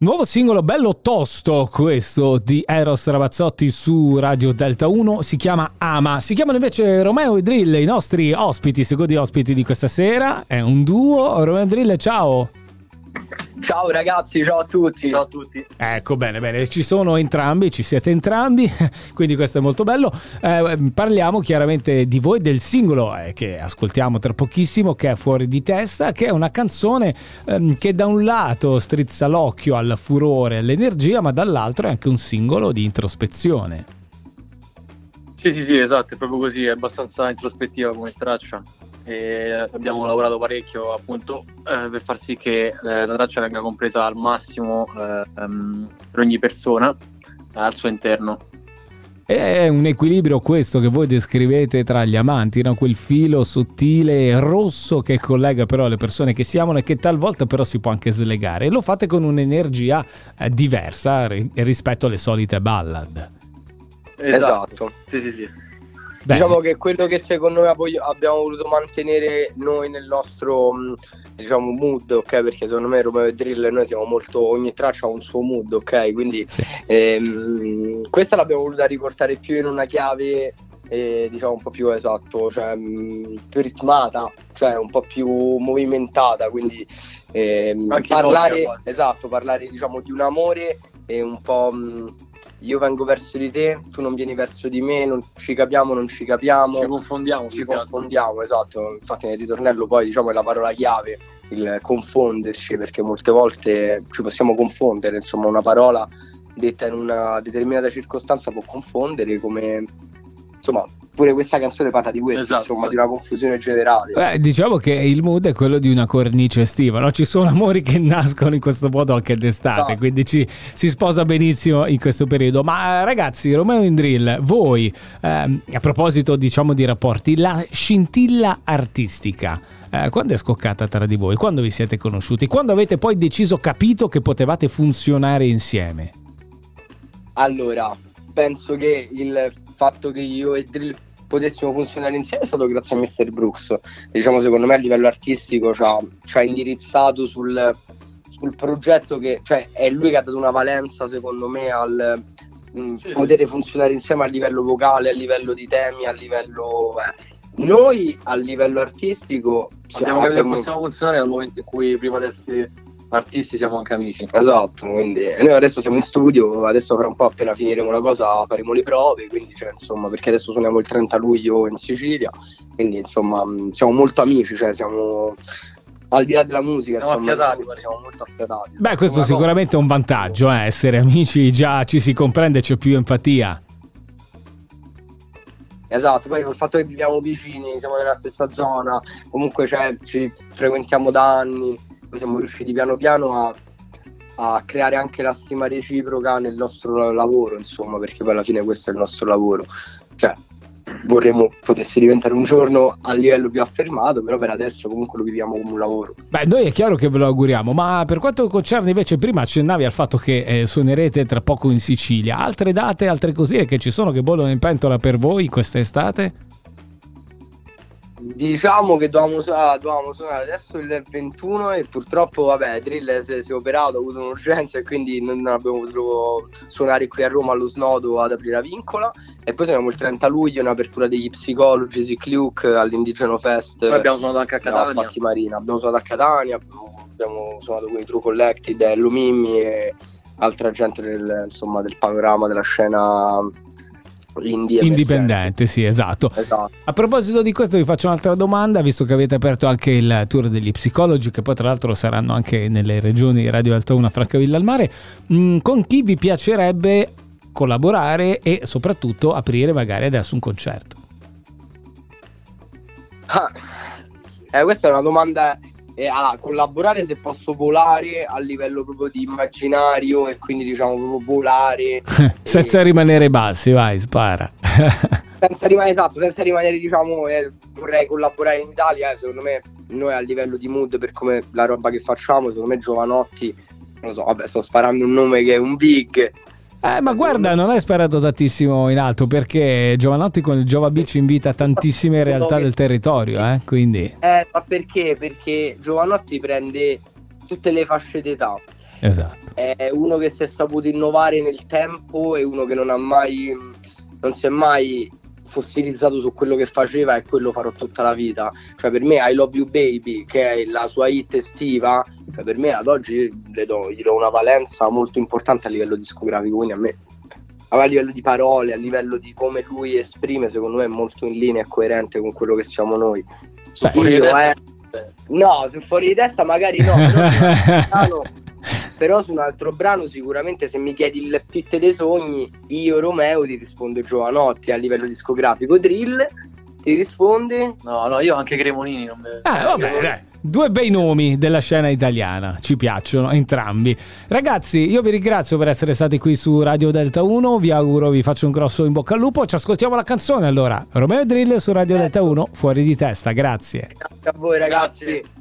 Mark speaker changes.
Speaker 1: Nuovo singolo bello tosto questo di Eros Ramazzotti su Radio Delta 1, si chiama Ama, si chiamano invece Romeo e Drill, i nostri ospiti, secondi ospiti di questa sera, è un duo, Romeo e Drill ciao!
Speaker 2: Ciao ragazzi, ciao a tutti.
Speaker 3: Ciao a tutti.
Speaker 1: Ecco, bene, bene, ci sono entrambi, ci siete entrambi, quindi questo è molto bello. Eh, parliamo chiaramente di voi, del singolo eh, che ascoltiamo tra pochissimo, che è Fuori di testa, che è una canzone eh, che da un lato strizza l'occhio al furore, e all'energia, ma dall'altro è anche un singolo di introspezione.
Speaker 3: Sì, sì, sì, esatto, è proprio così, è abbastanza introspettiva come traccia e abbiamo lavorato parecchio appunto eh, per far sì che eh, la traccia venga compresa al massimo eh, um, per ogni persona al suo interno.
Speaker 1: È un equilibrio questo che voi descrivete tra gli amanti, no? quel filo sottile e rosso che collega però le persone che si amano e che talvolta però si può anche slegare. E lo fate con un'energia eh, diversa rispetto alle solite ballad.
Speaker 2: Esatto. esatto. Sì, sì, sì. Bene. Diciamo che quello che secondo me abbiamo voluto mantenere noi nel nostro diciamo mood, ok? Perché secondo me Romeo e Drill noi siamo molto ogni traccia ha un suo mood, ok? Quindi sì. ehm, questa l'abbiamo voluta riportare più in una chiave eh, diciamo un po' più esatto, cioè mh, più ritmata, cioè un po' più movimentata, quindi ehm, parlare esatto, parlare diciamo di un amore e un po' mh, io vengo verso di te, tu non vieni verso di me, non ci capiamo, non ci capiamo.
Speaker 3: Ci confondiamo.
Speaker 2: Ci confondiamo, esatto. Infatti nel ritornello poi diciamo è la parola chiave, il confonderci, perché molte volte ci possiamo confondere, insomma una parola detta in una determinata circostanza può confondere come insomma pure questa canzone parla di questo, esatto. insomma, di una confusione generale.
Speaker 1: Beh, diciamo che il mood è quello di una cornice estiva, no? Ci sono amori che nascono in questo modo anche d'estate, esatto. quindi ci, si sposa benissimo in questo periodo. Ma ragazzi, Romeo Indrill, voi, ehm, a proposito diciamo di rapporti, la scintilla artistica. Eh, quando è scoccata tra di voi? Quando vi siete conosciuti? Quando avete poi deciso, capito che potevate funzionare insieme?
Speaker 2: Allora, penso che il fatto che io e Drill potessimo funzionare insieme è stato grazie a Mr. Brooks. Diciamo, secondo me a livello artistico ci ha, ci ha indirizzato sul, sul, progetto che, cioè, è lui che ha dato una valenza, secondo me, al mh, mm, sì, poter funzionare insieme a livello vocale, a livello di temi, a livello. Eh. Noi a livello artistico
Speaker 3: abbiamo capito che possiamo funzionare nel momento in cui prima di essere artisti siamo anche amici.
Speaker 2: Esatto, quindi noi adesso siamo in studio, adesso fra un po' appena finiremo la cosa faremo le prove, quindi cioè, insomma, perché adesso suoniamo il 30 luglio in Sicilia, quindi insomma siamo molto amici, cioè siamo al di là della musica, siamo, insomma, affiatati, siamo molto affiatati.
Speaker 1: Beh, questo sicuramente è un vantaggio, eh, essere amici, già ci si comprende, c'è più empatia.
Speaker 2: Esatto, poi col fatto che viviamo vicini, siamo nella stessa zona, comunque cioè, ci frequentiamo da anni, noi siamo riusciti piano piano a, a, creare anche la stima reciproca nel nostro lavoro, insomma, perché poi alla fine questo è il nostro lavoro. Cioè, vorremmo potesse diventare un giorno a livello più affermato, però per adesso comunque lo viviamo come un lavoro.
Speaker 1: Beh, noi è chiaro che ve lo auguriamo, ma per quanto concerne invece, prima accennavi al fatto che eh, suonerete tra poco in Sicilia, altre date, altre cosine che ci sono che bollono in pentola per voi quest'estate?
Speaker 2: Diciamo che dovevamo, suonare, dovevamo suonare adesso il 21 e purtroppo vabbè Drill si, si è operato, ha avuto un'urgenza e quindi non abbiamo potuto suonare qui a Roma allo snodo ad aprire la vincola e poi abbiamo il 30 luglio un'apertura degli psicologi Sick Luke all'Indigeno Fest.
Speaker 3: Poi abbiamo suonato anche a Catania.
Speaker 2: No, Marina. Abbiamo suonato a Catania, abbiamo suonato con i True Collected, Ello Mimmi e altra gente del, insomma, del panorama della scena indie
Speaker 1: indipendente, sì, esatto.
Speaker 2: esatto.
Speaker 1: A proposito di questo vi faccio un'altra domanda, visto che avete aperto anche il tour degli psicologi, che poi tra l'altro saranno anche nelle regioni Radio Alta 1 Francavilla al Mare, mm, con chi vi piacerebbe collaborare e soprattutto aprire magari adesso un concerto?
Speaker 2: Ah, eh, questa è una domanda e a collaborare se posso volare a livello proprio di immaginario e quindi diciamo proprio volare
Speaker 1: senza e... rimanere bassi vai spara.
Speaker 2: Senza rimanere esatto senza rimanere diciamo eh, vorrei collaborare in Italia eh, secondo me noi a livello di mood per come la roba che facciamo secondo me Giovanotti non lo so vabbè sto sparando un nome che è un big
Speaker 1: eh, ma guarda, non hai sparato tantissimo in alto perché Giovanotti con il Giova Beach invita tantissime realtà del territorio, eh? Quindi...
Speaker 2: Eh, ma perché? Perché Giovanotti prende tutte le fasce d'età
Speaker 1: Esatto.
Speaker 2: È uno che si è saputo innovare nel tempo e uno che non ha mai, non si è mai fossilizzato su quello che faceva e quello farò tutta la vita. Cioè per me I Love You Baby, che è la sua hit estiva, cioè per me ad oggi le do, gli do una valenza molto importante a livello discografico, quindi a me a livello di parole, a livello di come lui esprime, secondo me è molto in linea e coerente con quello che siamo noi. Beh, io, eh, no, su fuori di testa magari no, però, però su un altro brano sicuramente se mi chiedi il fit dei sogni, io Romeo ti rispondo Giovanotti a livello discografico, Drill ti risponde?
Speaker 3: No, no, io anche Cremonini non me...
Speaker 1: Ah, vabbè, dai. Due bei nomi della scena italiana, ci piacciono entrambi. Ragazzi, io vi ringrazio per essere stati qui su Radio Delta 1, vi auguro, vi faccio un grosso in bocca al lupo, ci ascoltiamo la canzone allora. Romeo Drill su Radio Delta 1, fuori di testa, grazie.
Speaker 2: Grazie a voi ragazzi. Grazie.